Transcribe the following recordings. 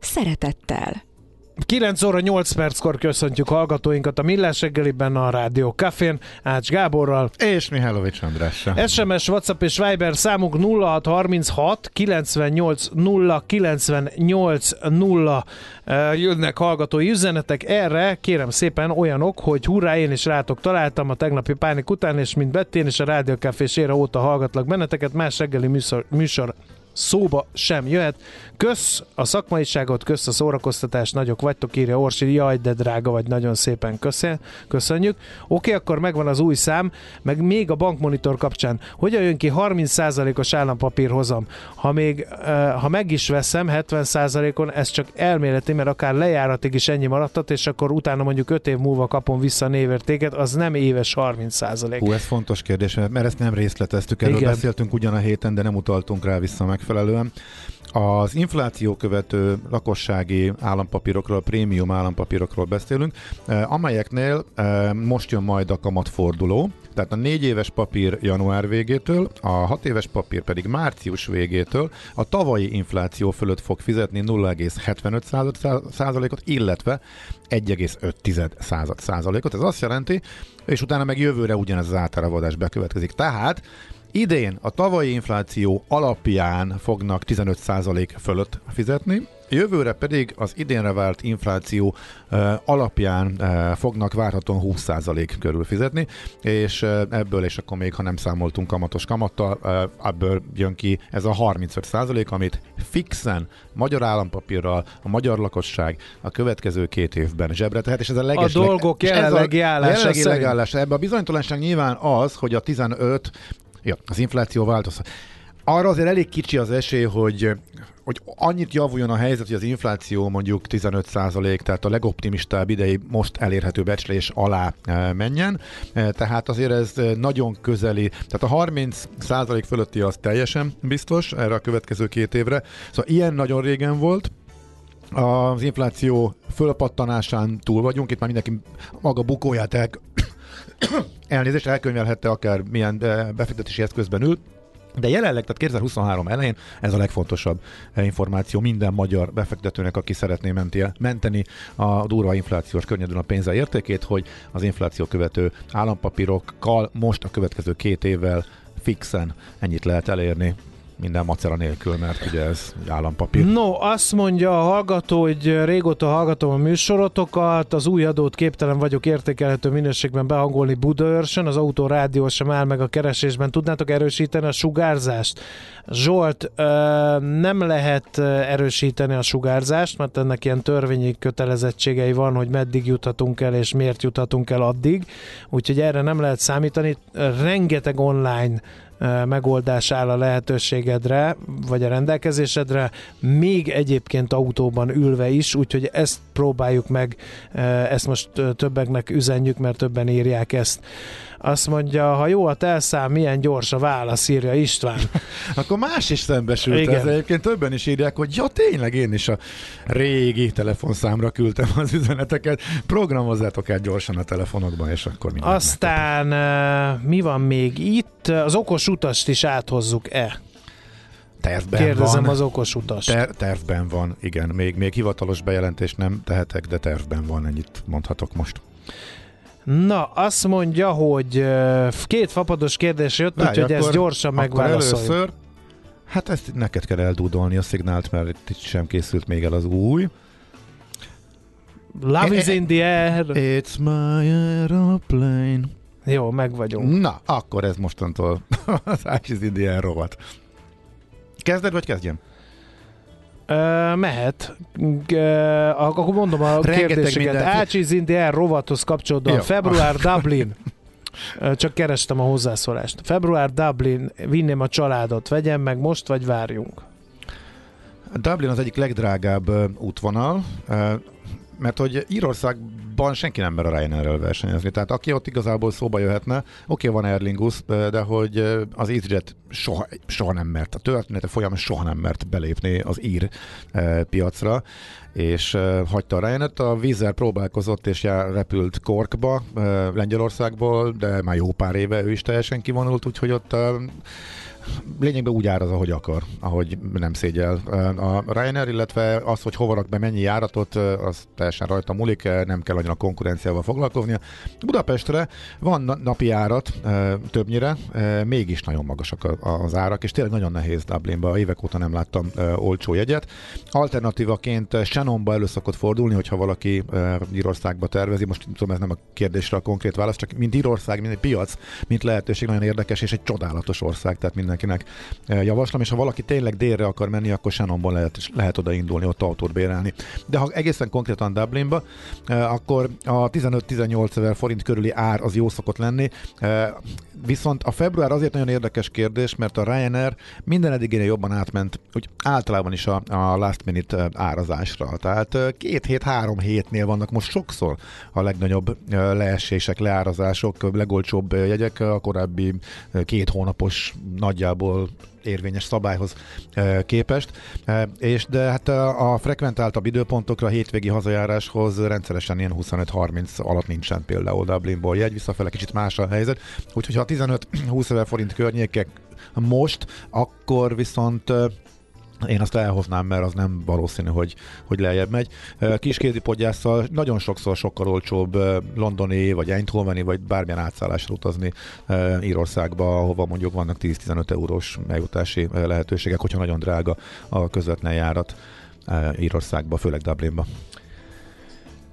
szeretettel. 9 óra 8 perckor köszöntjük hallgatóinkat a Millás reggeliben a Rádió Cafén, Ács Gáborral. És Mihálovics Andrással. SMS, WhatsApp és Viber számuk 0636 98 0 98 0 jönnek hallgatói üzenetek. Erre kérem szépen olyanok, hogy hurrá, én is rátok találtam a tegnapi pánik után, és mint Bettén és a Rádió Café ére óta hallgatlak benneteket, más reggeli műsor, műsor szóba sem jöhet. Kösz a szakmaiságot, kösz a szórakoztatást, nagyok vagytok, írja Orsi, jaj, de drága vagy, nagyon szépen köszön, köszönjük. Oké, akkor megvan az új szám, meg még a bankmonitor kapcsán. Hogyan jön ki 30%-os állampapír hozam? Ha még, ha meg is veszem 70%-on, ez csak elméleti, mert akár lejáratig is ennyi maradtat, és akkor utána mondjuk 5 év múlva kapom vissza a névértéket, az nem éves 30%. Hú, ez fontos kérdés, mert ezt nem részleteztük, erről Igen. beszéltünk ugyan a héten, de nem utaltunk rá vissza megfelelően. Az infláció követő lakossági állampapírokról, prémium állampapírokról beszélünk, eh, amelyeknél eh, most jön majd a kamatforduló, tehát a négy éves papír január végétől, a hat éves papír pedig március végétől a tavalyi infláció fölött fog fizetni 0,75 százalékot, illetve 1,5 százalékot. Ez azt jelenti, és utána meg jövőre ugyanez az átáravadás bekövetkezik. Tehát Idén a tavalyi infláció alapján fognak 15% fölött fizetni, Jövőre pedig az idénre várt infláció uh, alapján uh, fognak várhatóan 20% körül fizetni, és uh, ebből, és akkor még ha nem számoltunk kamatos kamattal, ebből jön ki ez a 35%, amit fixen magyar állampapírral a magyar lakosság a következő két évben zsebre tehet, és ez a leges... A dolgok jelenlegi állása jelenlegi Ebben a bizonytalanság nyilván az, hogy a 15 Ja, az infláció változhat. Arra azért elég kicsi az esély, hogy, hogy annyit javuljon a helyzet, hogy az infláció mondjuk 15% tehát a legoptimistább idei most elérhető becslés alá e, menjen. E, tehát azért ez nagyon közeli, tehát a 30% fölötti az teljesen biztos erre a következő két évre. Szóval ilyen nagyon régen volt, az infláció fölpattanásán túl vagyunk, itt már mindenki maga bukóját el, elnézést elkönyvelhette akár milyen befektetési eszközben ül, de jelenleg, tehát 2023 elején ez a legfontosabb információ minden magyar befektetőnek, aki szeretné menti, menteni a durva inflációs környezetben a pénze értékét, hogy az infláció követő állampapírokkal most a következő két évvel fixen ennyit lehet elérni minden macera nélkül, mert ugye ez állampapír. No, azt mondja a hallgató, hogy régóta hallgatom a műsorotokat, az új adót képtelen vagyok értékelhető minőségben behangolni Budaörsön, az autó rádió sem áll meg a keresésben. Tudnátok erősíteni a sugárzást? Zsolt, nem lehet erősíteni a sugárzást, mert ennek ilyen törvényi kötelezettségei van, hogy meddig juthatunk el, és miért juthatunk el addig. Úgyhogy erre nem lehet számítani. Rengeteg online megoldás áll a lehetőségedre, vagy a rendelkezésedre, még egyébként autóban ülve is, úgyhogy ezt próbáljuk meg, ezt most többeknek üzenjük, mert többen írják ezt. Azt mondja, ha jó a telszám, milyen gyors a válasz, írja István. Akkor más is szembesült Igen. ez. Egyébként többen is írják, hogy ja tényleg én is a régi telefonszámra küldtem az üzeneteket. Programozzátok el gyorsan a telefonokban, és akkor minden. Aztán megtapad. mi van még itt? Az okos utast is áthozzuk-e? Tervben Kérdezem van. az okos utas. Ter- tervben van, igen. Még, még hivatalos bejelentést nem tehetek, de tervben van, ennyit mondhatok most. Na, azt mondja, hogy két fapados kérdés jött, úgyhogy ezt gyorsan megválaszoljuk. Először, hát ezt neked kell eldúdolni a szignált, mert itt sem készült még el az új. Love is in the air. It's my aeroplane. Jó, meg vagyunk. Na, akkor ez mostantól az Ice is in the air rovat. Kezded, vagy kezdjem? Uh, mehet. Uh, akkor mondom a Rengeteg kérdéseket. Ácsiz Indián rovathoz kapcsolódóan. Jó. Február Dublin. Csak kerestem a hozzászólást. Február Dublin, vinném a családot. Vegyem meg most, vagy várjunk? Dublin az egyik legdrágább útvonal, mert hogy Írországban senki nem mer a Ryanair-rel versenyezni. Tehát aki ott igazából szóba jöhetne, oké, okay, van Aer Lingus, de hogy az EasyJet soha, soha nem mert, a története folyamán soha nem mert belépni az ír piacra, és hagyta a Ryanair-t. A Vizer próbálkozott és jár, repült Korkba, Lengyelországból, de már jó pár éve ő is teljesen kivonult, úgyhogy ott lényegben úgy áraz, ahogy akar, ahogy nem szégyel. A Ryanair, illetve az, hogy hova rak be mennyi járatot, az teljesen rajta múlik, nem kell annyira konkurenciával foglalkoznia. Budapestre van napi járat többnyire, mégis nagyon magasak az árak, és tényleg nagyon nehéz Dublinba. Évek óta nem láttam olcsó jegyet. Alternatívaként Shannonba elő szokott fordulni, hogyha valaki Írországba tervezi. Most tudom, ez nem a kérdésre a konkrét válasz, csak mint Írország, mint egy piac, mint lehetőség nagyon érdekes, és egy csodálatos ország, tehát minden mindenkinek eh, javaslom, és ha valaki tényleg délre akar menni, akkor Shannonban lehet, lehet oda indulni, ott autót bérelni. De ha egészen konkrétan Dublinba, eh, akkor a 15-18 ezer forint körüli ár az jó szokott lenni, eh, viszont a február azért nagyon érdekes kérdés, mert a Ryanair minden eddigére jobban átment, úgy általában is a, a last minute árazásra. Tehát két hét, három hétnél vannak most sokszor a legnagyobb leesések, leárazások, legolcsóbb jegyek, a korábbi két hónapos nagyjából nagyjából érvényes szabályhoz e, képest, e, és de hát a frekventáltabb időpontokra, a hétvégi hazajáráshoz rendszeresen ilyen 25-30 alatt nincsen például Dublinból jegy, visszafele kicsit más a helyzet, úgyhogy ha 15-20 ezer forint környékek most, akkor viszont én azt elhoznám, mert az nem valószínű, hogy, hogy lejjebb megy. Kiskézi podgyásszal nagyon sokszor sokkal olcsóbb londoni, vagy Eindhoveni, vagy bármilyen átszállásra utazni Írországba, ahova mondjuk vannak 10-15 eurós eljutási lehetőségek, hogyha nagyon drága a közvetlen járat Írországba, főleg Dublinba.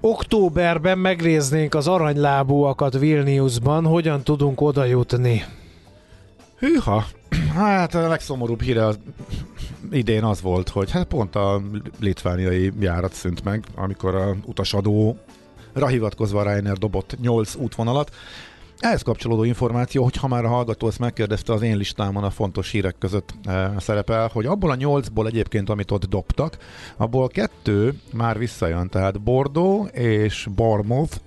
Októberben megnéznénk az aranylábúakat Vilniusban, hogyan tudunk oda jutni? Hűha, hát a legszomorúbb híre az idén az volt, hogy hát pont a litvániai járat szűnt meg, amikor a utasadó hivatkozva Reiner dobott 8 útvonalat. Ehhez kapcsolódó információ, hogy ha már a hallgató ezt megkérdezte, az én listámon a fontos hírek között e, szerepel, hogy abból a nyolcból egyébként, amit ott dobtak, abból kettő már visszajön, tehát Bordeaux és Bournemouth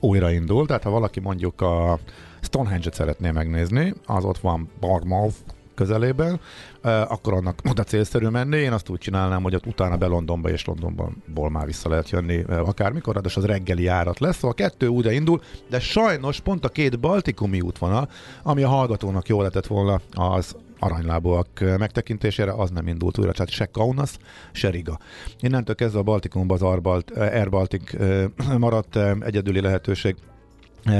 újraindul, tehát ha valaki mondjuk a Stonehenge-et szeretné megnézni, az ott van Bournemouth közelében, akkor annak oda célszerű menni. Én azt úgy csinálnám, hogy ott utána be Londonba és Londonból már vissza lehet jönni akármikor, de az reggeli járat lesz. Szóval kettő újra indul, de sajnos pont a két baltikumi útvonal, ami a hallgatónak jól lehetett volna az aranylábúak megtekintésére, az nem indult újra, tehát se Kaunas, se Riga. Innentől kezdve a Baltikumban az Air Baltic maradt egyedüli lehetőség Eh,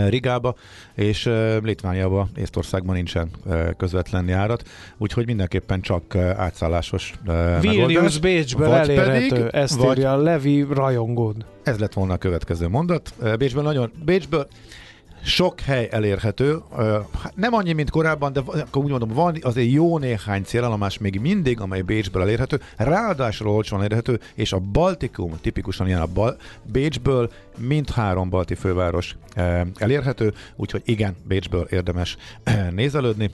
Rigába, és Litvániába, Észtországban nincsen közvetlen járat, úgyhogy mindenképpen csak átszállásos Vilnius Bécsből elérhető, pedig, ezt vagy, írja Levi rajongód. Ez lett volna a következő mondat. Bécsből nagyon, Bécsből sok hely elérhető, hát nem annyi, mint korábban, de akkor úgy mondom, van azért jó néhány célállomás még mindig, amely Bécsből elérhető, ráadásul olcsóan elérhető, és a Baltikum tipikusan ilyen a Bal- Bécsből mindhárom balti főváros elérhető, úgyhogy igen, Bécsből érdemes nézelődni.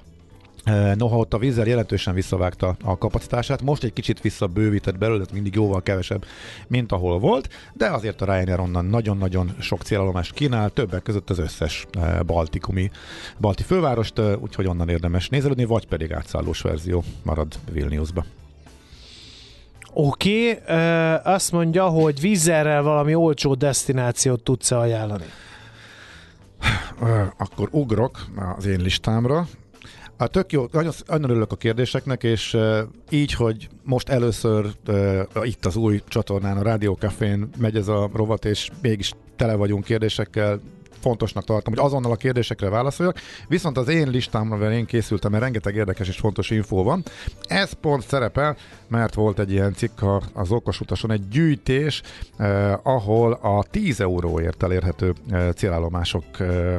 Noha ott a vízzel jelentősen visszavágta a kapacitását, most egy kicsit visszabővített belőle, mindig jóval kevesebb, mint ahol volt, de azért a Ryanair onnan nagyon-nagyon sok célállomást kínál, többek között az összes baltikumi, balti fővárost, úgyhogy onnan érdemes nézelődni, vagy pedig átszállós verzió marad Vilniusba. Oké, okay, azt mondja, hogy vízerrel valami olcsó destinációt tudsz ajánlani? Akkor ugrok az én listámra. Hát tök jó, nagyon, nagyon örülök a kérdéseknek, és uh, így, hogy most először uh, itt az új csatornán, a Rádió Cafén megy ez a rovat, és mégis tele vagyunk kérdésekkel, fontosnak tartom, hogy azonnal a kérdésekre válaszoljak, viszont az én listámra, mert én készültem, mert rengeteg érdekes és fontos infó van. Ez pont szerepel, mert volt egy ilyen cikk az okos utason, egy gyűjtés, eh, ahol a 10 euróért elérhető eh, célállomások eh,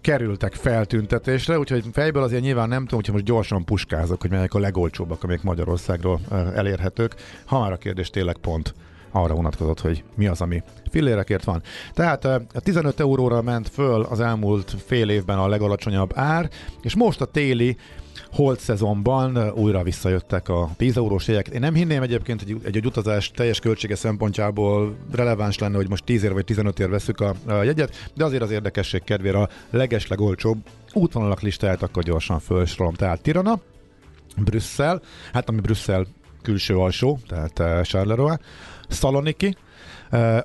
kerültek feltüntetésre, úgyhogy fejből azért nyilván nem tudom, hogyha most gyorsan puskázok, hogy melyek a legolcsóbbak, amelyek Magyarországról elérhetők. Ha már a kérdés tényleg pont arra vonatkozott, hogy mi az, ami fillérekért van. Tehát a 15 euróra ment föl az elmúlt fél évben a legalacsonyabb ár, és most a téli holt szezonban újra visszajöttek a 10 eurós jegyek. Én nem hinném egyébként, hogy egy, egy utazás teljes költsége szempontjából releváns lenne, hogy most 10 ér vagy 15 ér veszük a, a jegyet, de azért az érdekesség kedvére a legeslegolcsóbb útvonalak listáját akkor gyorsan felsorolom. Tehát Tirana, Brüsszel, hát ami Brüsszel külső alsó, tehát Charleroi, Szaloniki,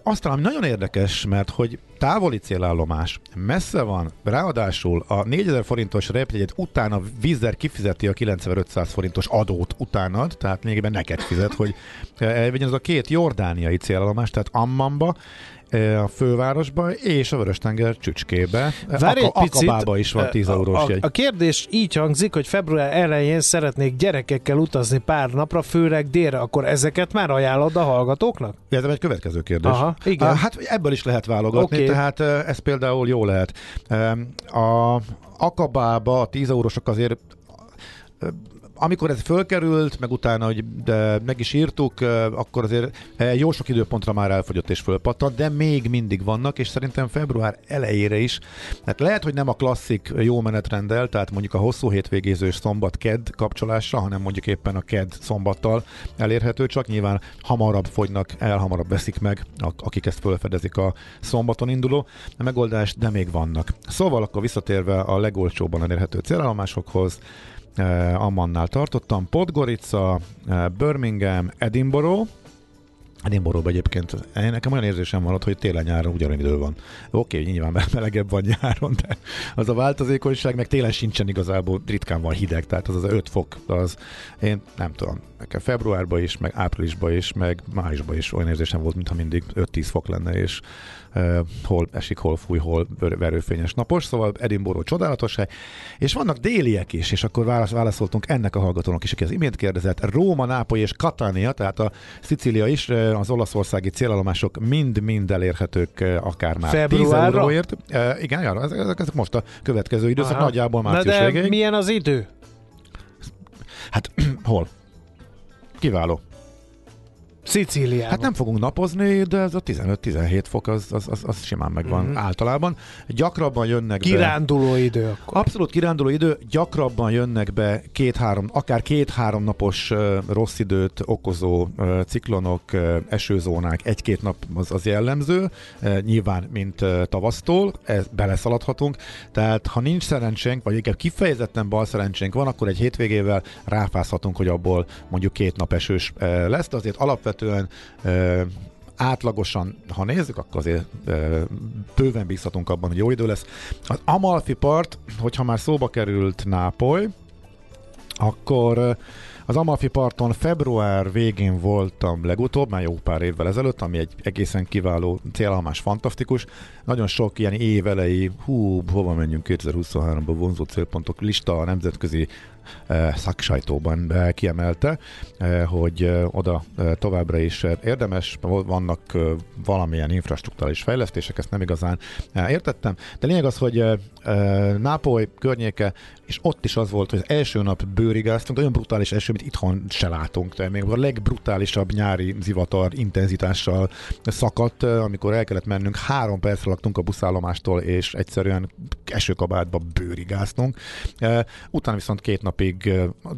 aztán, ami nagyon érdekes, mert hogy távoli célállomás, messze van, ráadásul a 4000 forintos repjegyet utána vízzer kifizeti a 9500 forintos adót utánad, tehát lényegében neked fizet, hogy elvegyen az a két jordániai célállomás, tehát Ammamba a fővárosba és a Vörös-tenger csücskébe. Várj egy picit, Akabába is van 10 eurós a, jegy. A kérdés így hangzik, hogy február elején szeretnék gyerekekkel utazni pár napra, főleg délre, akkor ezeket már ajánlod a hallgatóknak? Ez egy következő kérdés. Aha, igen. Hát ebből is lehet válogatni, okay. tehát ez például jó lehet. A Akabába a 10 eurósok azért amikor ez fölkerült, meg utána, hogy de meg is írtuk, akkor azért jó sok időpontra már elfogyott és fölpattant, de még mindig vannak, és szerintem február elejére is. Hát lehet, hogy nem a klasszik jó menetrendel, tehát mondjuk a hosszú hétvégézős szombat-ked kapcsolása, hanem mondjuk éppen a ked szombattal elérhető, csak nyilván hamarabb fogynak el, hamarabb veszik meg, akik ezt fölfedezik a szombaton induló a megoldás, de még vannak. Szóval akkor visszatérve a legolcsóbban elérhető célállomásokhoz, Ammannál tartottam. Podgorica, eh, Birmingham, Edinburgh, Edinburghban egyébként nekem olyan érzésem van ott, hogy télen-nyáron ugyanolyan idő van. Oké, okay, nyilván melegebb van nyáron, de az a változékonyság, meg télen sincsen igazából, ritkán van hideg, tehát az az 5 fok, az én nem tudom, nekem februárban is, meg áprilisban is, meg májusban is olyan érzésem volt, mintha mindig 5-10 fok lenne, és uh, hol esik, hol fúj, hol verőfényes napos, szóval Edinburgh csodálatos hely, és vannak déliek is, és akkor válasz, válaszoltunk ennek a hallgatónak is, aki az imént kérdezett, Róma, Nápoly és Katania, tehát a Szicília is, az olaszországi célállomások mind-mind elérhetők akár már Februárra? 10 euróért. Uh, igen, ja, ezek, ezek most a következő időszak, Aha. nagyjából március Na de végéig. milyen az idő? Hát hol? Kiváló. Szicíliában. Hát nem fogunk napozni, de ez a 15-17 fok az, az, az, az simán megvan mm-hmm. általában. Gyakrabban jönnek kiránduló be... idő akkor. Abszolút kiránduló idő, gyakrabban jönnek be két-három, akár két-három napos uh, rossz időt okozó uh, ciklonok, uh, esőzónák, egy-két nap az, az jellemző, uh, nyilván, mint uh, tavasztól, ez beleszaladhatunk, tehát ha nincs szerencsénk, vagy inkább kifejezetten bal szerencsénk van, akkor egy hétvégével ráfázhatunk, hogy abból mondjuk két nap esős uh, lesz, de azért alapvetően alapvetően átlagosan, ha nézzük, akkor azért bőven bízhatunk abban, hogy jó idő lesz. Az Amalfi part, hogyha már szóba került Nápoly, akkor az Amalfi parton február végén voltam legutóbb, már jó pár évvel ezelőtt, ami egy egészen kiváló célhalmás, fantasztikus. Nagyon sok ilyen évelei, hú, hova menjünk 2023-ban vonzó célpontok lista a nemzetközi szaksajtóban kiemelte, hogy oda továbbra is érdemes, vannak valamilyen infrastruktúrális fejlesztések, ezt nem igazán értettem, de lényeg az, hogy Nápoly környéke, és ott is az volt, hogy az első nap bőrigáztunk, olyan brutális eső, amit itthon se látunk, tehát még a legbrutálisabb nyári zivatar intenzitással szakadt, amikor el kellett mennünk, három percre laktunk a buszállomástól, és egyszerűen esőkabátba bőrigáztunk. Utána viszont két nap napig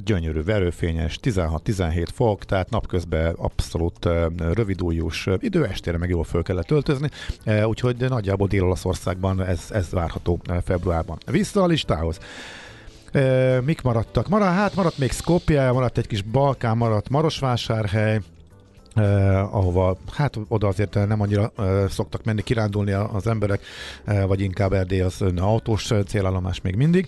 gyönyörű, verőfényes, 16-17 fok, tehát napközben abszolút rövidújús idő, estére meg jól föl kellett töltözni, úgyhogy nagyjából Dél-Olaszországban ez, ez várható februárban. Vissza a listához. Mik maradtak? Marad, hát maradt még Skopje, maradt egy kis Balkán, maradt Marosvásárhely, Uh, ahova, hát oda azért nem annyira uh, szoktak menni kirándulni az emberek, uh, vagy inkább Erdély az autós célállomás még mindig.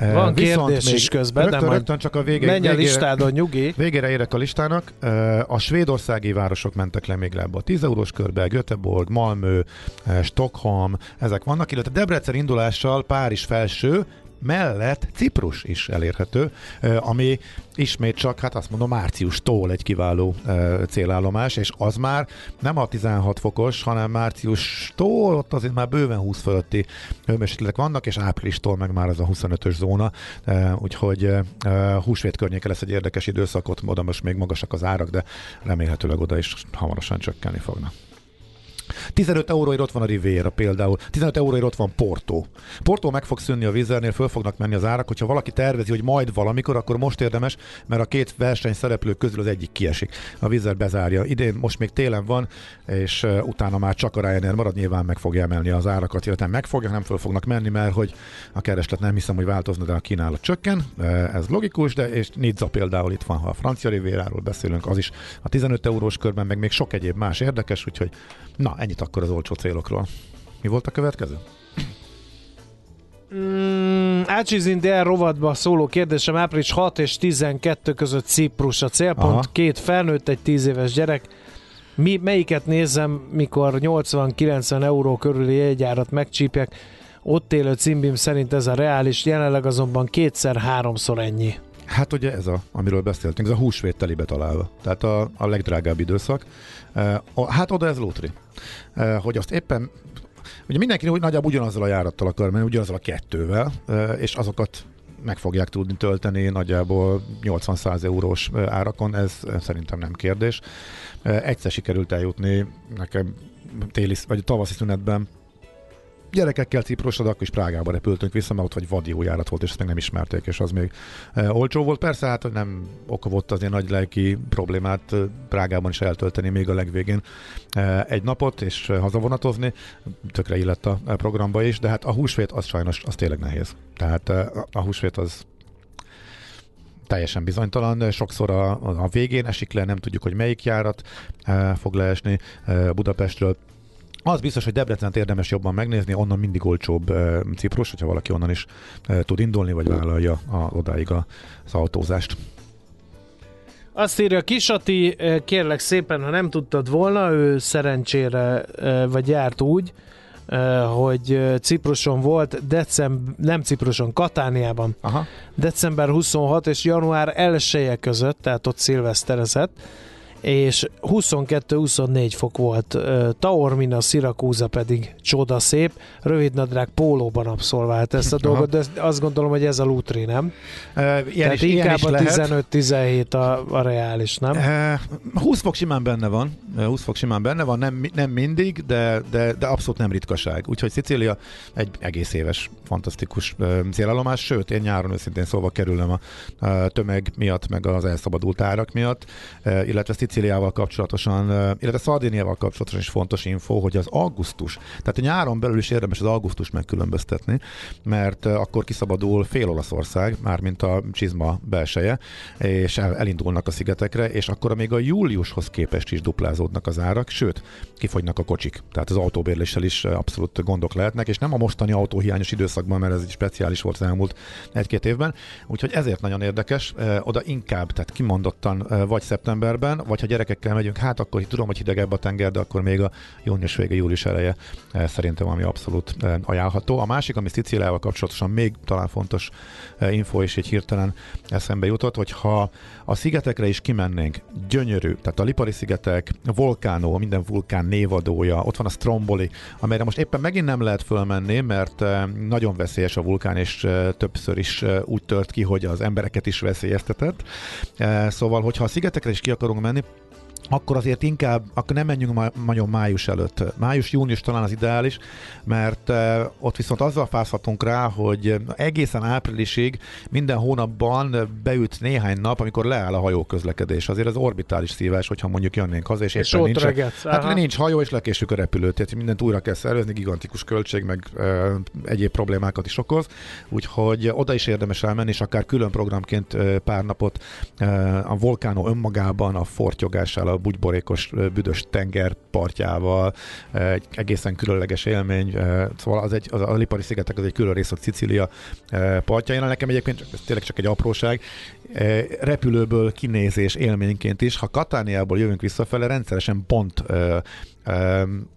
Uh, Van kérdés még is közben, rögtön, de majd rögtön csak a vége, menj a végére, listádon, nyugi. Végére érek a listának. Uh, a svédországi városok mentek le még le a 10 eurós körbe, Göteborg, Malmö, uh, Stockholm, ezek vannak, illetve Debrecen indulással Párizs felső, mellett Ciprus is elérhető, ami ismét csak, hát azt mondom, márciustól egy kiváló célállomás, és az már nem a 16 fokos, hanem márciustól ott azért már bőven 20 fölötti hőmérsékletek vannak, és áprilistól meg már az a 25-ös zóna, úgyhogy húsvét környéke lesz egy érdekes időszakot, oda most még magasak az árak, de remélhetőleg oda is hamarosan csökkenni fognak. 15 euróért ott van a Riviera például, 15 euróért ott van Porto. Porto meg fog szűnni a vízernél, föl fognak menni az árak, hogyha valaki tervezi, hogy majd valamikor, akkor most érdemes, mert a két verseny szereplő közül az egyik kiesik. A vízer bezárja. Idén most még télen van, és utána már csak a Ryanair marad, nyilván meg fogja emelni az árakat, illetve meg fogja, nem föl fognak menni, mert hogy a kereslet nem hiszem, hogy változna, de a kínálat csökken. Ez logikus, de és Nizza például itt van, ha a francia Rivéráról beszélünk, az is a 15 eurós körben, meg még sok egyéb más érdekes, úgyhogy na, ennyit akkor az olcsó célokról. Mi volt a következő? Mm, Ácsizinder rovatba szóló kérdésem április 6 és 12 között Ciprus a célpont, Aha. két felnőtt, egy 10 éves gyerek. Mi, melyiket nézem, mikor 80-90 euró körüli jegyárat megcsípják? Ott élő cimbim szerint ez a reális, jelenleg azonban kétszer-háromszor ennyi. Hát ugye ez a, amiről beszéltünk, ez a húsvét telibe találva. Tehát a, a legdrágább időszak. Hát oda ez lótri. Hogy azt éppen Ugye mindenki úgy nagyjából ugyanazzal a járattal akar menni, ugyanazzal a kettővel, és azokat meg fogják tudni tölteni nagyjából 80-100 eurós árakon, ez szerintem nem kérdés. Egyszer sikerült eljutni nekem téli, vagy tavaszi szünetben gyerekekkel Ciprusra, akkor is Prágába repültünk vissza, mert ott vagy vadi jó járat volt, és ezt még nem ismerték, és az még e, olcsó volt. Persze, hát hogy nem oka volt az ilyen nagy lelki problémát e, Prágában is eltölteni még a legvégén e, egy napot, és hazavonatozni, tökre illett a programba is, de hát a húsvét az sajnos, az tényleg nehéz. Tehát e, a húsvét az teljesen bizonytalan, sokszor a, a végén esik le, nem tudjuk, hogy melyik járat e, fog leesni e, Budapestről, az biztos, hogy Debrecent érdemes jobban megnézni, onnan mindig olcsóbb uh, Ciprus, hogyha valaki onnan is uh, tud indulni, vagy vállalja a, odáig a, az autózást. Azt írja Kisati, kérlek szépen, ha nem tudtad volna, ő szerencsére vagy járt úgy, hogy Cipruson volt, december, nem Cipruson, Katániában, Aha. december 26 és január 1 -e között, tehát ott szilveszterezett, és 22-24 fok volt. Taormina, Szirakúza pedig csoda szép, rövidnadrág pólóban abszolvált ezt a Aha. dolgot, de azt gondolom, hogy ez a lútri, nem? E, ilyen Tehát is, inkább a 15-17 a, a reális, nem? E, 20 fok simán benne van, 20 fok simán benne van, nem, nem mindig, de, de, de abszolút nem ritkaság. Úgyhogy Szicília egy egész éves, fantasztikus célállomás, sőt, én nyáron őszintén szóval kerülöm a, a tömeg miatt, meg az elszabadult árak miatt, illetve Szicíliával kapcsolatosan, illetve Szardiniával kapcsolatosan is fontos info, hogy az augusztus, tehát a nyáron belül is érdemes az augusztus megkülönböztetni, mert akkor kiszabadul fél Olaszország, mármint a csizma belseje, és elindulnak a szigetekre, és akkor még a júliushoz képest is duplázódnak az árak, sőt, kifogynak a kocsik. Tehát az autóbérléssel is abszolút gondok lehetnek, és nem a mostani autóhiányos időszakban, mert ez egy speciális volt az elmúlt egy-két évben. Úgyhogy ezért nagyon érdekes, oda inkább, tehát kimondottan vagy szeptemberben, vagy ha gyerekekkel megyünk, hát akkor tudom, hogy hidegebb a tenger, de akkor még a június vége, július eleje eh, szerintem ami abszolút eh, ajánlható. A másik, ami Szicíliával kapcsolatosan még talán fontos eh, info, és egy hirtelen eszembe jutott, hogy ha a szigetekre is kimennénk, gyönyörű, tehát a Lipari szigetek, a vulkánó, minden vulkán névadója, ott van a Stromboli, amelyre most éppen megint nem lehet fölmenni, mert nagyon veszélyes a vulkán, és többször is úgy tört ki, hogy az embereket is veszélyeztetett. Szóval, hogyha a szigetekre is ki akarunk menni, akkor azért inkább, akkor nem menjünk ma, nagyon május előtt. Május-június talán az ideális, mert ott viszont azzal fázhatunk rá, hogy egészen áprilisig minden hónapban beüt néhány nap, amikor leáll a hajó közlekedés. Azért az orbitális szívás, hogyha mondjuk jönnénk haza, és, és éppen nincs, regetsz, hát nincs hajó, és lekésük a repülőt, tehát mindent újra kell szervezni, gigantikus költség, meg uh, egyéb problémákat is okoz, úgyhogy oda is érdemes elmenni, és akár külön programként pár napot uh, a vulkánó önmagában, a fortyogással, a bugyborékos, büdös tenger partjával, egy egészen különleges élmény, szóval az egy, az a Lipari szigetek az egy külön rész a Szicília partjain. Nekem egyébként ez tényleg csak egy apróság, repülőből kinézés élményként is, ha Katániából jövünk visszafele, rendszeresen pont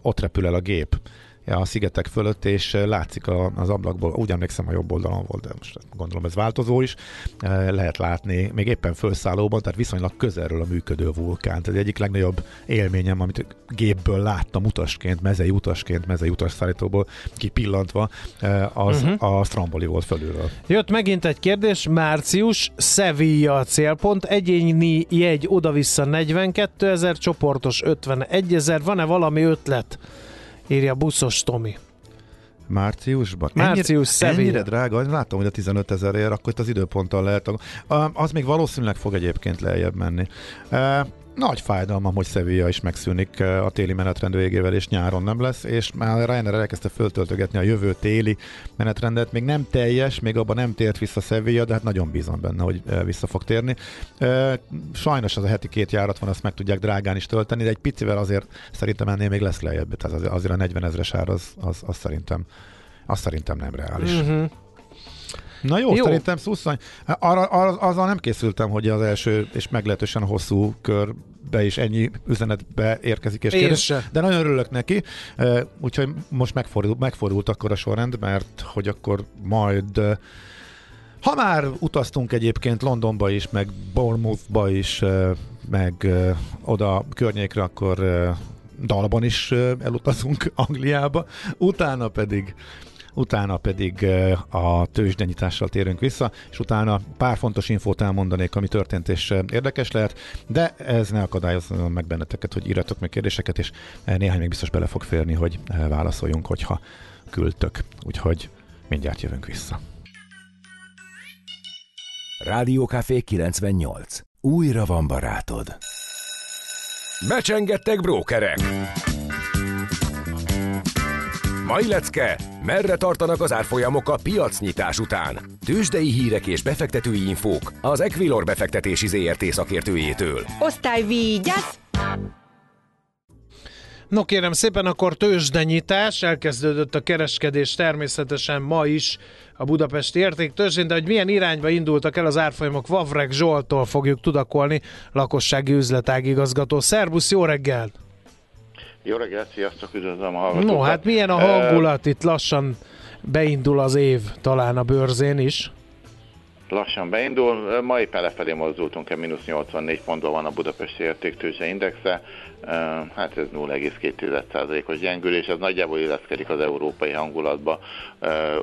ott repül el a gép a szigetek fölött, és látszik az ablakból, úgy emlékszem, a jobb oldalon volt, de most gondolom ez változó is, lehet látni még éppen felszállóban, tehát viszonylag közelről a működő vulkán. Ez egyik legnagyobb élményem, amit gépből láttam utasként, mezei utasként, mezei utasszállítóból kipillantva, az uh-huh. a Stramboli volt fölülről. Jött megint egy kérdés, március, Sevilla a célpont, egyéni jegy oda-vissza 42 ezer, csoportos 51 ezer, van-e valami ötlet? Írja buszos Tomi. Márciusban? Március ennyire, ennyire drága, látom, hogy a 15 ezerért, akkor itt az időponttal lehet. Az még valószínűleg fog egyébként lejjebb menni. Nagy fájdalmam, hogy Sevilla is megszűnik a téli menetrend végével, és nyáron nem lesz, és már Ryanair elkezdte föltöltögetni a jövő téli menetrendet. Még nem teljes, még abban nem tért vissza Sevilla, de hát nagyon bízom benne, hogy vissza fog térni. Sajnos az a heti két járat van, azt meg tudják drágán is tölteni, de egy picivel azért szerintem ennél még lesz lejjebb. Tehát azért a 40 ezres ár az, az, az, szerintem, az szerintem nem reális. Uh-huh. Na jó, jó. szerintem szusszony. Arra, arra, azzal nem készültem, hogy az első és meglehetősen hosszú körbe is ennyi üzenetbe érkezik és kérdés, de nagyon örülök neki, úgyhogy most megfordult, megfordult akkor a sorrend, mert hogy akkor majd ha már utaztunk egyébként Londonba is, meg Bournemouthba is, meg oda környékre, akkor dalban is elutazunk Angliába, utána pedig utána pedig a tőzsdenyítással térünk vissza, és utána pár fontos infót elmondanék, ami történt és érdekes lehet, de ez ne akadályozza meg benneteket, hogy írjatok meg kérdéseket, és néhány még biztos bele fog férni, hogy válaszoljunk, hogyha küldtök. Úgyhogy mindjárt jövünk vissza. Rádiókafé 98. Újra van barátod. Becsengettek brókerek. Mai lecke, merre tartanak az árfolyamok a piacnyitás után? Tőzsdei hírek és befektetői infók az Equilor befektetési ZRT szakértőjétől. Osztály vigyázz! No kérem szépen, akkor tőzsdenyítás, elkezdődött a kereskedés természetesen ma is a budapesti értéktőzsdén, de hogy milyen irányba indultak el az árfolyamok, Vavreg Zsoltól fogjuk tudakolni, lakossági üzletágigazgató. Szerbusz, jó reggelt! Jó reggelt, sziasztok, üdvözlöm a hallgatókat. No, hát milyen a hangulat, itt lassan beindul az év talán a bőrzén is lassan beindul. Ma éppen lefelé mozdultunk, mínusz 84 pontban van a Budapesti Értéktőzse Indexe, hát ez 0,2%-os gyengülés, ez nagyjából illeszkedik az európai hangulatba,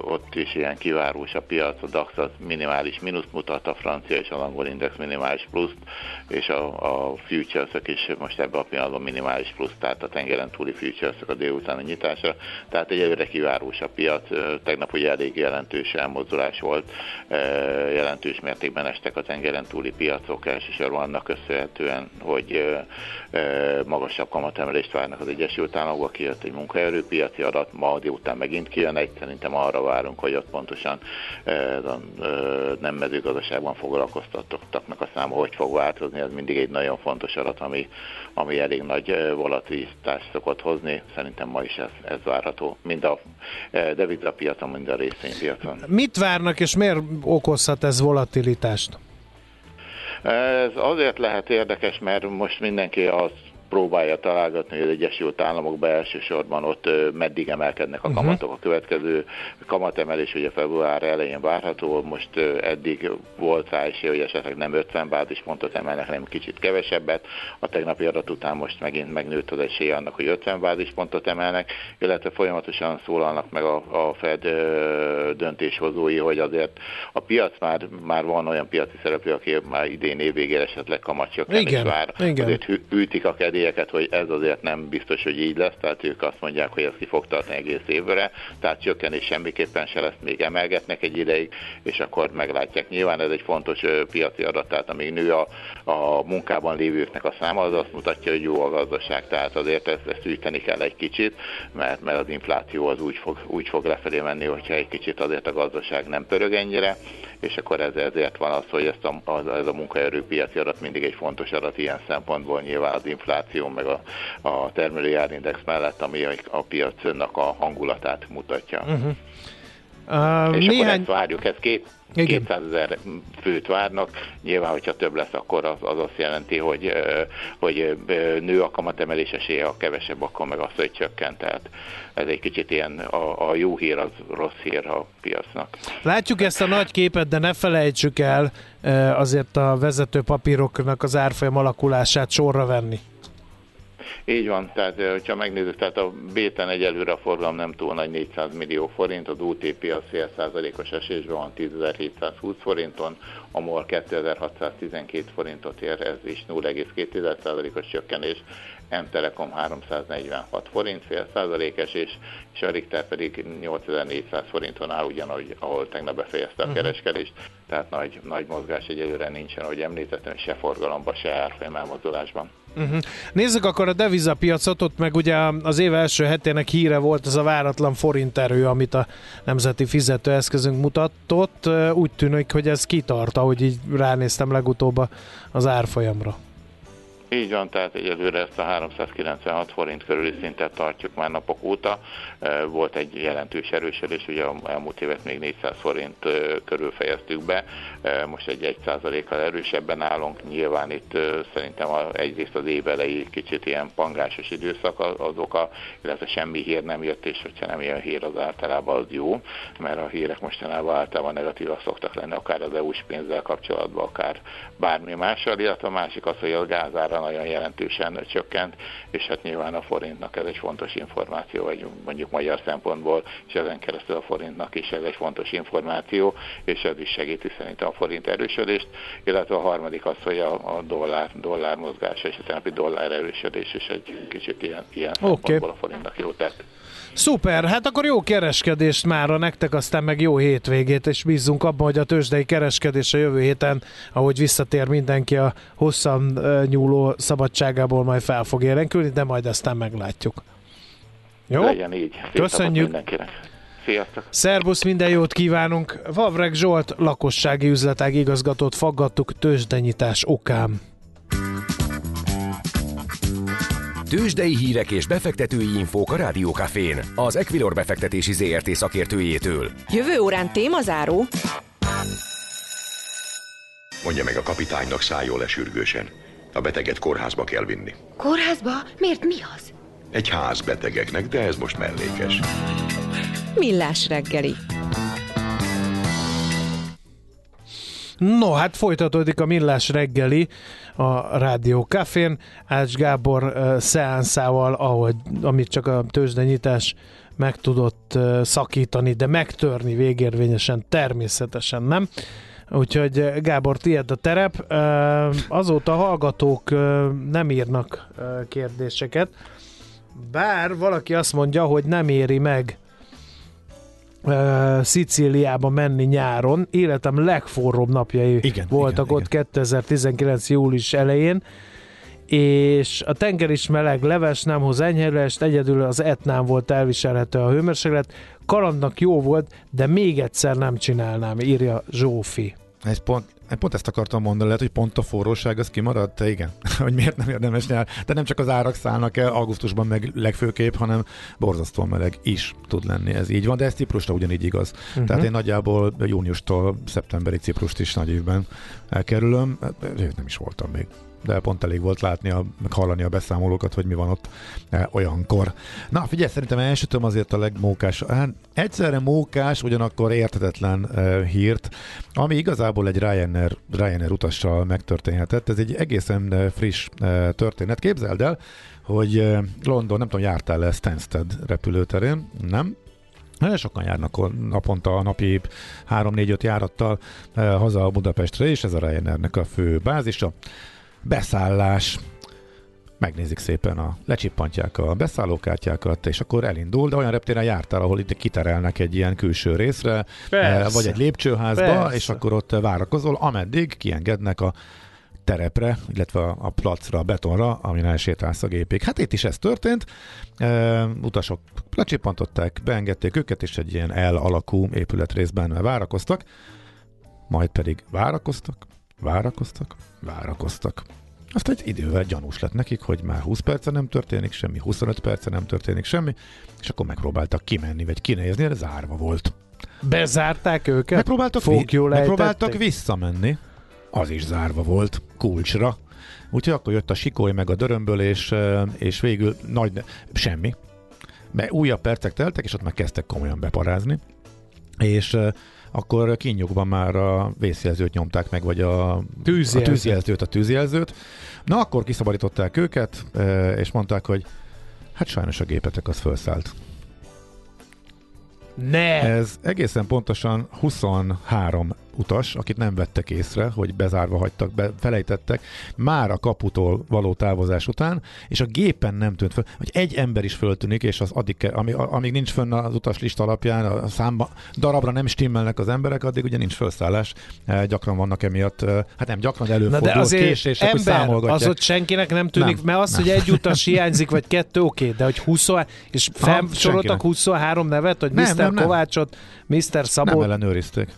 ott is ilyen kivárós a piac, a DAX az minimális mínuszt mutat, a francia és a angol index minimális pluszt, és a, a futures is most ebben a pillanatban minimális plusz, tehát a tengeren túli futures a délutáni nyitásra, tehát egyelőre kivárós a piac, tegnap ugye elég jelentős elmozdulás volt, jelentős mértékben estek a tengeren túli piacok, elsősorban annak köszönhetően, hogy magasabb kamatemelést várnak az Egyesült Államokba, kijött egy munkaerőpiaci adat, ma délután megint kijön egy, szerintem arra várunk, hogy ott pontosan a nem mezőgazdaságban foglalkoztatottaknak a száma hogy fog változni, ez mindig egy nagyon fontos adat, ami, ami elég nagy volatilitást szokott hozni, szerintem ma is ez, ez várható, mind a devizapiacon, mind a részvénypiacon. Mit várnak és miért okozhat ez volatilitást? Ez azért lehet érdekes, mert most mindenki azt próbálja találgatni, hogy az Egyesült Államokban elsősorban ott meddig emelkednek a uh-huh. kamatok. A következő kamatemelés ugye február elején várható, most eddig volt rá esély, hogy esetleg nem 50 bázispontot emelnek, hanem kicsit kevesebbet. A tegnapi adat után most megint megnőtt az esély annak, hogy 50 bázispontot emelnek, illetve folyamatosan szólalnak meg a, a Fed döntéshozói, hogy azért a piac már, már van olyan piaci szereplő, aki már idén évvégére esetleg kamatcsökkenés vár. Igen. Azért hűtik a kedélyeket engedélyeket, hogy ez azért nem biztos, hogy így lesz, tehát ők azt mondják, hogy ez ki fog tartani egész évre, tehát csökkenés semmiképpen se lesz, még emelgetnek egy ideig, és akkor meglátják. Nyilván ez egy fontos piaci adat, tehát amíg nő a, a munkában lévőknek a száma, az azt mutatja, hogy jó a gazdaság, tehát azért ezt, ezt üteni kell egy kicsit, mert, mert az infláció az úgy fog, úgy fog lefelé menni, hogyha egy kicsit azért a gazdaság nem pörög ennyire, és akkor ez, ezért van az, hogy ezt a, az, ez a munkaerőpiaci adat mindig egy fontos adat ilyen szempontból, nyilván az infláció meg a, a termelőjárindex mellett, ami a piacnak a hangulatát mutatja. Uh-huh. Uh, és néhány... akkor ezt várjuk, ez két, igen. 200 ezer főt várnak. Nyilván, hogyha több lesz, akkor az, az azt jelenti, hogy, hogy nő a kamatemelés esélye, a kevesebb, akkor meg az, hogy csökkent. Tehát ez egy kicsit ilyen a, a jó hír, az rossz hír a piacnak. Látjuk ezt a nagy képet, de ne felejtsük el azért a vezető papíroknak az árfolyam alakulását sorra venni. Így van, tehát hogyha megnézzük, tehát a Béten egyelőre a forgalom nem túl nagy 400 millió forint, az UTP az fél százalékos esésben van 10.720 forinton, a MOL 2612 forintot ér, ez is 0,2 százalékos csökkenés, M-Telekom 346 forint, fél százalékes, és, és a Richter pedig 8400 forinton áll, ugyanúgy, ahol tegnap befejezte a uh-huh. kereskedést, tehát nagy, nagy mozgás egyelőre nincsen, ahogy említettem, se forgalomban, se árfolyam elmozdulásban. Uh-huh. Nézzük akkor a devizapiacot, ott meg ugye az év első hetének híre volt ez a váratlan forint erő, amit a nemzeti fizetőeszközünk mutatott. Úgy tűnik, hogy ez kitart, ahogy így ránéztem legutóbb az árfolyamra. Így van, tehát egyelőre ezt a 396 forint körüli szintet tartjuk már napok óta. Volt egy jelentős erősödés, ugye elmúlt évet még 400 forint körül fejeztük be, most egy 1%-kal erősebben állunk. Nyilván itt szerintem egyrészt az év elejé kicsit ilyen pangásos időszak az oka, illetve semmi hír nem jött, és hogyha nem ilyen hír, az általában az jó, mert a hírek mostanában általában negatívak szoktak lenni, akár az EU-s pénzzel kapcsolatban, akár bármi mással, illetve a másik az, hogy a gázára nagyon jelentősen csökkent, és hát nyilván a forintnak ez egy fontos információ, vagy mondjuk magyar szempontból, és ezen keresztül a forintnak is ez egy fontos információ, és ez is segíti szerintem a forint erősödést, illetve a harmadik az, hogy a, a dollár, dollár mozgása és a tegnapi dollár erősödés is egy kicsit ilyen, ilyen okay. szempontból a forintnak jó tett. Szuper, hát akkor jó kereskedést már a nektek, aztán meg jó hétvégét, és bízzunk abban, hogy a tőzsdei kereskedés a jövő héten, ahogy visszatér mindenki a hosszan nyúló szabadságából majd fel fog érenkülni, de majd aztán meglátjuk. Jó? Legyen így. Szép Köszönjük. Sziasztok. Szerbusz, minden jót kívánunk. Vavreg Zsolt, lakossági üzletág igazgatót faggattuk tőzsdenyítás okán. Tőzsdei hírek és befektetői infók a Rádiókafén, az Equilor befektetési ZRT szakértőjétől. Jövő órán témazáró. Mondja meg a kapitánynak szálljon le sürgősen. A beteget kórházba kell vinni. Kórházba? Miért mi az? Egy ház betegeknek, de ez most mellékes. Millás reggeli. No, hát folytatódik a Millás reggeli a Rádió Cafén, Ács Gábor uh, szeánszával, ahogy, amit csak a tőzsdenyítás meg tudott uh, szakítani, de megtörni végérvényesen természetesen nem. Úgyhogy Gábor, tiéd a terep. Uh, azóta hallgatók uh, nem írnak uh, kérdéseket, bár valaki azt mondja, hogy nem éri meg uh, Szicíliába menni nyáron. Életem legforróbb napjai igen, voltak igen, ott igen. 2019. július elején és a tenger is meleg, leves, nem hoz enyhülést, egyedül az etnán volt elviselhető a hőmérséklet. Kalandnak jó volt, de még egyszer nem csinálnám, írja Zsófi. Ez pont, pont ezt akartam mondani, lehet, hogy pont a forróság az kimaradt, de igen, hogy miért nem érdemes nyár. De nem csak az árak szállnak el, augusztusban meg legfőképp, hanem borzasztóan meleg is tud lenni, ez így van, de ez Ciprusra ugyanígy igaz. Uh-huh. Tehát én nagyjából júniustól szeptemberig Ciprust is nagy évben elkerülöm, nem is voltam még de pont elég volt látni, a, meg hallani a beszámolókat, hogy mi van ott e, olyankor. Na, figyelj, szerintem elsütöm azért a legmókás, hát egyszerre mókás, ugyanakkor értetetlen e, hírt, ami igazából egy Ryanair, Ryanair utassal megtörténhetett. Ez egy egészen e, friss e, történet. Képzeld el, hogy e, London, nem tudom, jártál-e Stansted repülőterén? Nem? Nagyon sokan járnak naponta a napi 3-4-5 járattal e, haza Budapestre, és ez a Ryanairnek a fő bázisa beszállás, megnézik szépen, a, lecsippantják a beszállókártyákat, és akkor elindul, de olyan reptéren jártál, ahol itt kiterelnek egy ilyen külső részre, Persze. vagy egy lépcsőházba, Persze. és akkor ott várakozol, ameddig kiengednek a terepre, illetve a placra, a betonra, amin elsétálsz a gépig. Hát itt is ez történt. E, utasok lecsippantották, beengedték őket, és egy ilyen L alakú épületrészben várakoztak, majd pedig várakoztak, várakoztak, várakoztak. Aztán egy idővel gyanús lett nekik, hogy már 20 perce nem történik semmi, 25 perce nem történik semmi, és akkor megpróbáltak kimenni, vagy kinézni, de zárva volt. Bezárták őket? Megpróbáltak, vi- megpróbáltak visszamenni. Az is zárva volt, kulcsra. Úgyhogy akkor jött a sikoly meg a dörömből, és, és végül nagy, semmi. Mert újabb percek teltek, és ott már kezdtek komolyan beparázni. És akkor kínjukban már a vészjelzőt nyomták meg, vagy a tűzjelzőt. a tűzjelzőt, a tűzjelzőt. Na, akkor kiszabadították őket, és mondták, hogy hát sajnos a gépetek az felszállt. Ne! Ez egészen pontosan 23 utas, akit nem vettek észre, hogy bezárva hagytak, be, felejtettek, már a kaputól való távozás után, és a gépen nem tűnt föl, hogy egy ember is föltűnik, és az addig, ami, amíg nincs fönn az utas lista alapján, a számba, darabra nem stimmelnek az emberek, addig ugye nincs felszállás. E, gyakran vannak emiatt, e, hát nem gyakran, de előfordul Na de azért késések, ember, hogy számolgatják. az ott senkinek nem tűnik, nem, mert az, nem. hogy egy utas hiányzik, vagy kettő, oké, okay, de hogy 20, és felsoroltak 23 nevet, hogy nem, Mr. Nem, nem. Kovácsot, Mr. Szabó. Nem ellenőrizték.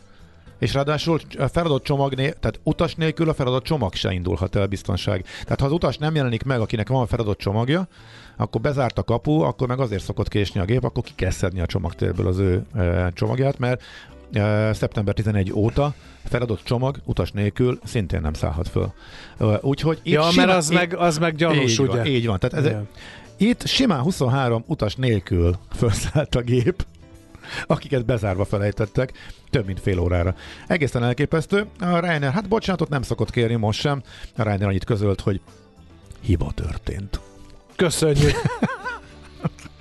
És ráadásul a feladott csomag, né- tehát utas nélkül a feladott csomag se indulhat el biztonság. Tehát ha az utas nem jelenik meg, akinek van a feladott csomagja, akkor bezárt a kapu, akkor meg azért szokott késni a gép, akkor ki kell szedni a csomagtérből az ő e, csomagját, mert e, szeptember 11 óta feladott csomag utas nélkül szintén nem szállhat föl. Úgyhogy itt ja, simán, mert az, itt, meg, az meg gyanús, így ugye? Van, így van. Tehát ez, itt simán 23 utas nélkül felszállt a gép, akiket bezárva felejtettek több mint fél órára. Egészen elképesztő. A Reiner, hát bocsánatot nem szokott kérni most sem. A Reiner annyit közölt, hogy hiba történt. Köszönjük!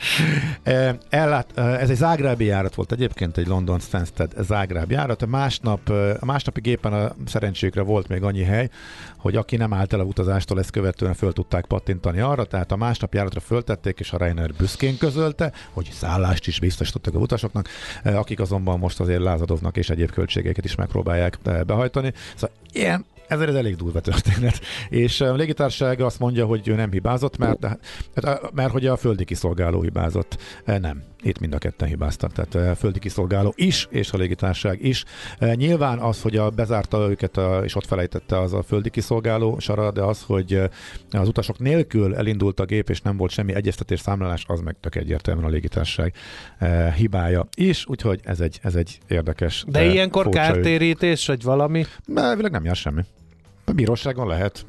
E, ellát, e, ez egy zágrábi járat volt egyébként, egy London Stansted zágrábi járat. Másnap, e, a másnapi gépen a szerencsékre volt még annyi hely, hogy aki nem állt el a utazástól, ezt követően föl tudták pattintani arra, tehát a másnap járatra föltették, és a Reiner büszkén közölte, hogy szállást is biztosítottak a utasoknak, akik azonban most azért lázadovnak és egyéb költségeket is megpróbálják behajtani. Szóval ilyen ez egy elég durva történet. És a légitársaság azt mondja, hogy ő nem hibázott, mert, hát, mert hogy a földi kiszolgáló hibázott. Nem, itt mind a ketten hibáztak. Tehát a földi kiszolgáló is, és a légitársaság is. Nyilván az, hogy a bezárta őket a, és ott felejtette az a földi kiszolgáló sara, de az, hogy az utasok nélkül elindult a gép, és nem volt semmi egyeztetés, számlálás, az meg tök egyértelműen a légitársaság hibája is, úgyhogy ez egy, ez egy érdekes. De ilyenkor kártérítés, vagy valami? Elvileg nem jár semmi. A bíróságon lehet.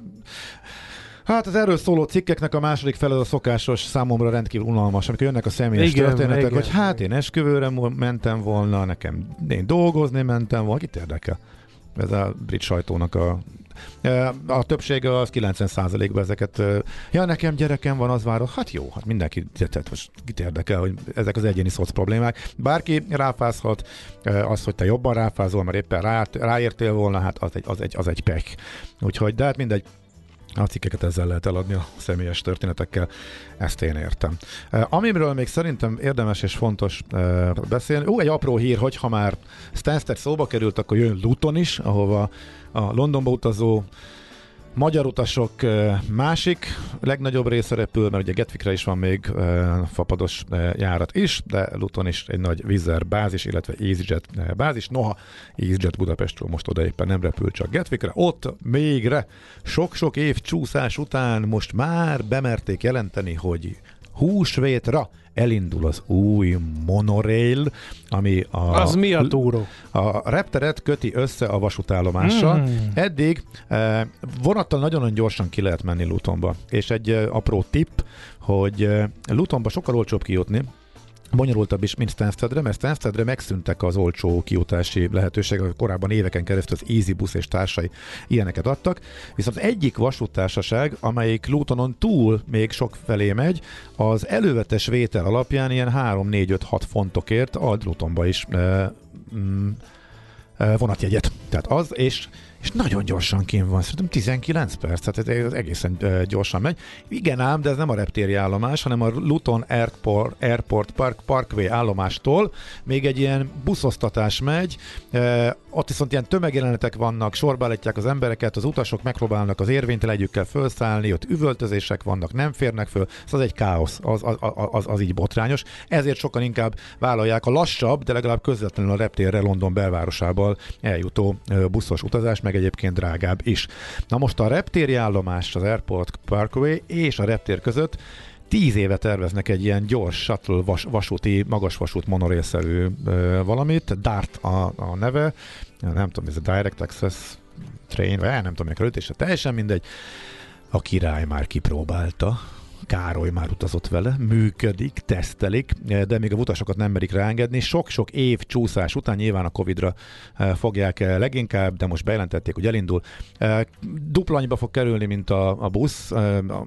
Hát az erről szóló cikkeknek a második fele a szokásos, számomra rendkívül unalmas, amikor jönnek a személyes igen, történetek, igen, hogy hát én esküvőre mentem volna, nekem én dolgozni mentem volna, kit érdekel? Ez a brit sajtónak a a többsége az 90%-ban ezeket, ja, nekem gyerekem van, az várod, hát jó, hát mindenki, tehát most kit érdekel, hogy ezek az egyéni szoc problémák. Bárki ráfázhat, az, hogy te jobban ráfázol, mert éppen rá, ráértél volna, hát az egy, az egy, az egy pek. Úgyhogy, de hát mindegy, a cikkeket ezzel lehet eladni a személyes történetekkel, ezt én értem. Amiről még szerintem érdemes és fontos beszélni, ó, egy apró hír, hogy ha már Stansted szóba került, akkor jön Luton is, ahova a Londonba utazó Magyar utasok másik legnagyobb része repül, mert ugye Getvikre is van még fapados járat is, de Luton is egy nagy Vizer bázis, illetve EasyJet bázis. Noha EasyJet Budapestről most oda éppen nem repül, csak Getvikre. Ott mégre sok-sok év csúszás után most már bemerték jelenteni, hogy húsvétra elindul az új monorail, ami a... Az mi a túró? A repteret köti össze a vasútállomással. Mm. Eddig eh, vonattal nagyon-nagyon gyorsan ki lehet menni Lutonba. És egy eh, apró tipp, hogy eh, Lutonba sokkal olcsóbb kijutni, bonyolultabb is, mint Stanstedre, mert Stanstedre megszűntek az olcsó kiutási lehetőségek, korábban éveken keresztül az EasyBus és társai ilyeneket adtak, viszont egyik vasúttársaság, amelyik Lutonon túl még sok felé megy, az elővetes vétel alapján ilyen 3-4-5-6 fontokért ad Lutonba is e, mm, vonatjegyet. Tehát az, és és nagyon gyorsan kim van, szerintem 19 perc, tehát ez egészen gyorsan megy. Igen ám, de ez nem a reptéri állomás, hanem a Luton Airport, Airport Park, Parkway állomástól még egy ilyen buszosztatás megy, ott viszont ilyen tömegjelenetek vannak, sorba állítják az embereket, az utasok megpróbálnak az érvénytelegyükkel felszállni, ott üvöltözések vannak, nem férnek föl, szóval egy káosz, az, az, az, az így botrányos. Ezért sokan inkább vállalják a lassabb, de legalább közvetlenül a reptérre London belvárosából eljutó buszos utazás, meg egyébként drágább is. Na most a reptéri állomás, az Airport Parkway és a reptér között tíz éve terveznek egy ilyen gyors shuttle vas, vasúti, magas vasút monorélszerű valamit, DART a, a neve, nem tudom, ez a Direct Access Train, vagy nem tudom, mikor és teljesen mindegy. A király már kipróbálta, Károly már utazott vele, működik, tesztelik, de még a utasokat nem merik ráengedni. Sok-sok év csúszás után nyilván a Covid-ra eh, fogják eh, leginkább, de most bejelentették, hogy elindul. Eh, dupla annyiba fog kerülni, mint a, a busz,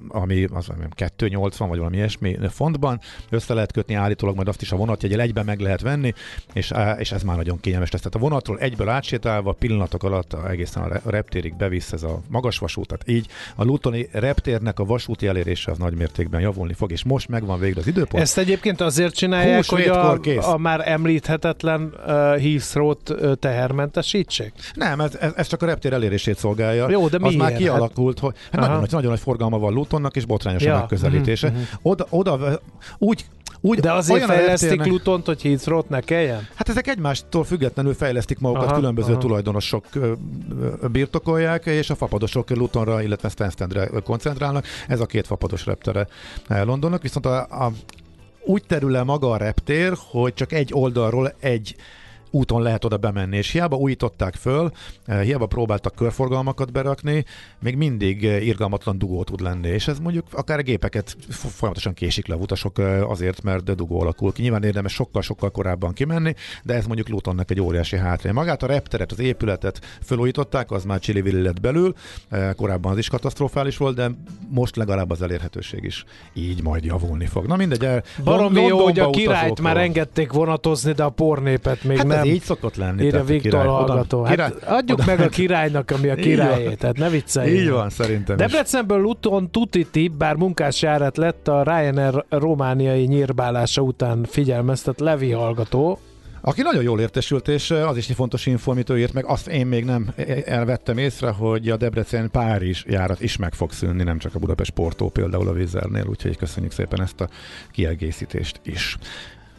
ami az 280 vagy valami ilyesmi fontban. Össze lehet kötni állítólag, majd azt is a vonatjegyel egyben meg lehet venni, és, és ez már nagyon kényelmes lesz. Tehát a vonatról egyből átsétálva, pillanatok alatt egészen a reptérig bevisz ez a magas vasút. Tehát így a Lutoni reptérnek a vasúti elérése az nagy mértékben javulni fog, és most megvan végre az időpont. Ezt egyébként azért csinálják, hogy a, a már említhetetlen uh, Heathrow-t uh, tehermentesítsék? Nem, ez, ez, ez csak a reptér elérését szolgálja. Jó, de Az már kialakult, hogy hát nagyon, nagy, nagyon nagy forgalma van Lutonnak, és botrányos ja. a megközelítése. Mm-hmm. Oda, oda úgy úgy, De azért fejlesztik reptérnek... Lutont, hogy Heathrow-t ne kelljen? Hát ezek egymástól függetlenül fejlesztik magukat, aha, különböző aha. tulajdonosok birtokolják, és a fapadosok Lutonra, illetve Stanstendre koncentrálnak. Ez a két fapados reptere Londonnak, viszont a, a úgy terül el maga a reptér, hogy csak egy oldalról egy úton lehet oda bemenni, és hiába újították föl, eh, hiába próbáltak körforgalmakat berakni, még mindig eh, irgalmatlan dugó tud lenni, és ez mondjuk akár a gépeket folyamatosan késik le utasok eh, azért, mert dugó alakul ki. Nyilván érdemes sokkal-sokkal korábban kimenni, de ez mondjuk Lutonnak egy óriási hátrány. Magát a repteret, az épületet felújították, az már Csili lett belül, korábban az is katasztrofális volt, de most legalább az elérhetőség is így majd javulni fog. Na mindegy, Baromi jó, hogy a királyt már engedték vonatozni, de a pornépet még hát nem így szokott lenni. Írja Viktor hallgató. Hát király, adjuk oda, meg a királynak, ami a királyé, tehát ne vicceljünk. Így van, szerintem Debrecenből Luton Tutiti, bár munkás járat lett a Ryanair romániai nyírbálása után figyelmeztet Levi hallgató, aki nagyon jól értesült, és az is egy fontos info, amit ő írt meg, azt én még nem elvettem észre, hogy a Debrecen Párizs járat is meg fog szűnni, nem csak a Budapest Portó például a Vizernél, úgyhogy köszönjük szépen ezt a kiegészítést is.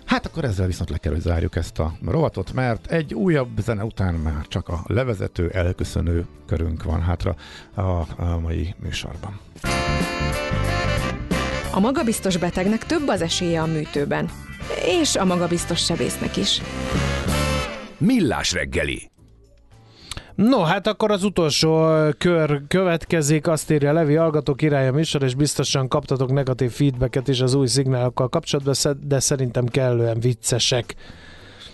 Hát akkor ezzel viszont le kell, hogy zárjuk ezt a rovatot, mert egy újabb zene után már csak a levezető, elköszönő körünk van hátra a, a mai műsorban. A magabiztos betegnek több az esélye a műtőben, és a magabiztos sebésznek is. Millás reggeli No, hát akkor az utolsó kör következik, azt írja Levi Algató királya műsor, és biztosan kaptatok negatív feedbacket is az új szignálokkal kapcsolatban, de szerintem kellően viccesek.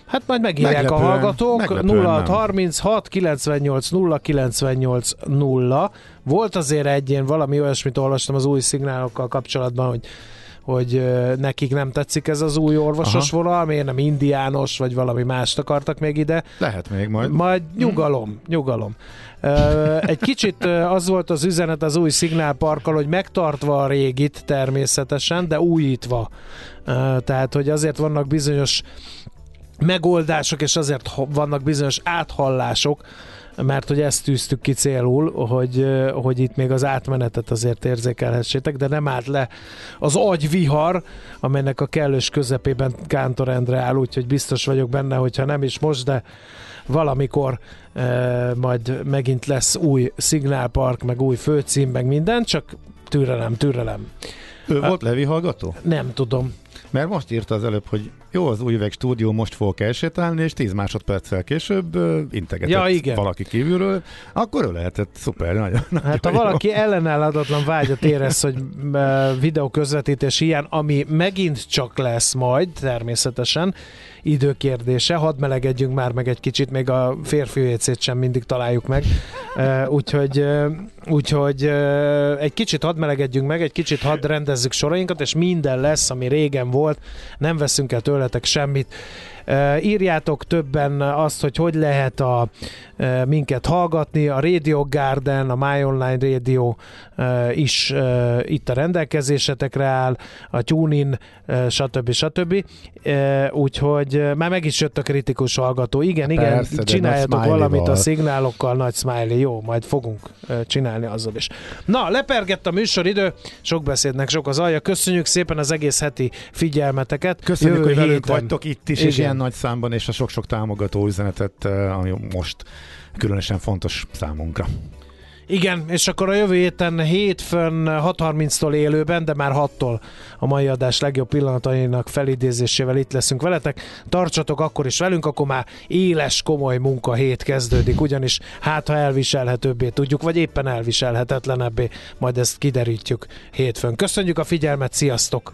Hát majd megírják meglepően, a hallgatók. 0636 98 0 98 0. Volt azért egy ilyen valami olyasmit olvastam az új szignálokkal kapcsolatban, hogy hogy nekik nem tetszik ez az új orvosos Aha. vonal, miért nem indiános, vagy valami mást akartak még ide. Lehet még majd. Majd nyugalom, hmm. nyugalom. Egy kicsit az volt az üzenet az új szignálparkkal, hogy megtartva a régit természetesen, de újítva. Tehát, hogy azért vannak bizonyos megoldások, és azért vannak bizonyos áthallások, mert hogy ezt tűztük ki célul, hogy, hogy itt még az átmenetet azért érzékelhessétek, de nem állt le az agyvihar, amelynek a kellős közepében Kántor Endre áll, úgyhogy biztos vagyok benne, hogyha nem is most, de valamikor e, majd megint lesz új szignálpark, meg új főcím, meg minden, csak türelem, türelem. Ő volt Levi hallgató? Nem tudom. Mert most írta az előbb, hogy jó, az új üveg stúdió, most fogok elsétálni, és 10 másodperccel később uh, integetett ja, igen. valaki kívülről, akkor ő lehetett szuper, nagyon, nagyon Hát ha jó. valaki ellenállhatatlan vágyat érez, hogy uh, videó közvetítés ilyen, ami megint csak lesz majd, természetesen, időkérdése, hadd melegedjünk már meg egy kicsit, még a férfi sem mindig találjuk meg, uh, úgyhogy, úgyhogy egy kicsit hadd melegedjünk meg, egy kicsit hadd rendezzük sorainkat, és minden lesz, ami régen volt, nem veszünk el tőle tőletek semmit. Írjátok többen azt, hogy hogy lehet a, minket hallgatni. A Radio Garden, a My Online Radio is itt a rendelkezésetekre áll, a TuneIn, stb. stb. Úgyhogy már meg is jött a kritikus hallgató. Igen, igen, Persze, csináljatok valamit a szignálokkal, nagy smiley. Jó, majd fogunk csinálni azzal is. Na, lepergett a műsoridő, sok beszédnek sok az alja. Köszönjük szépen az egész heti figyelmeteket. Köszönjük, Jövő hogy velünk vagytok itt is, igen. és ilyen nagy számban, és a sok-sok támogató üzenetet, ami most különösen fontos számunkra. Igen, és akkor a jövő héten hétfőn 6.30-tól élőben, de már 6-tól a mai adás legjobb pillanatainak felidézésével itt leszünk veletek. Tartsatok akkor is velünk, akkor már éles, komoly munka hét kezdődik, ugyanis hát ha elviselhetőbbé tudjuk, vagy éppen elviselhetetlenebbé, majd ezt kiderítjük hétfőn. Köszönjük a figyelmet, sziasztok!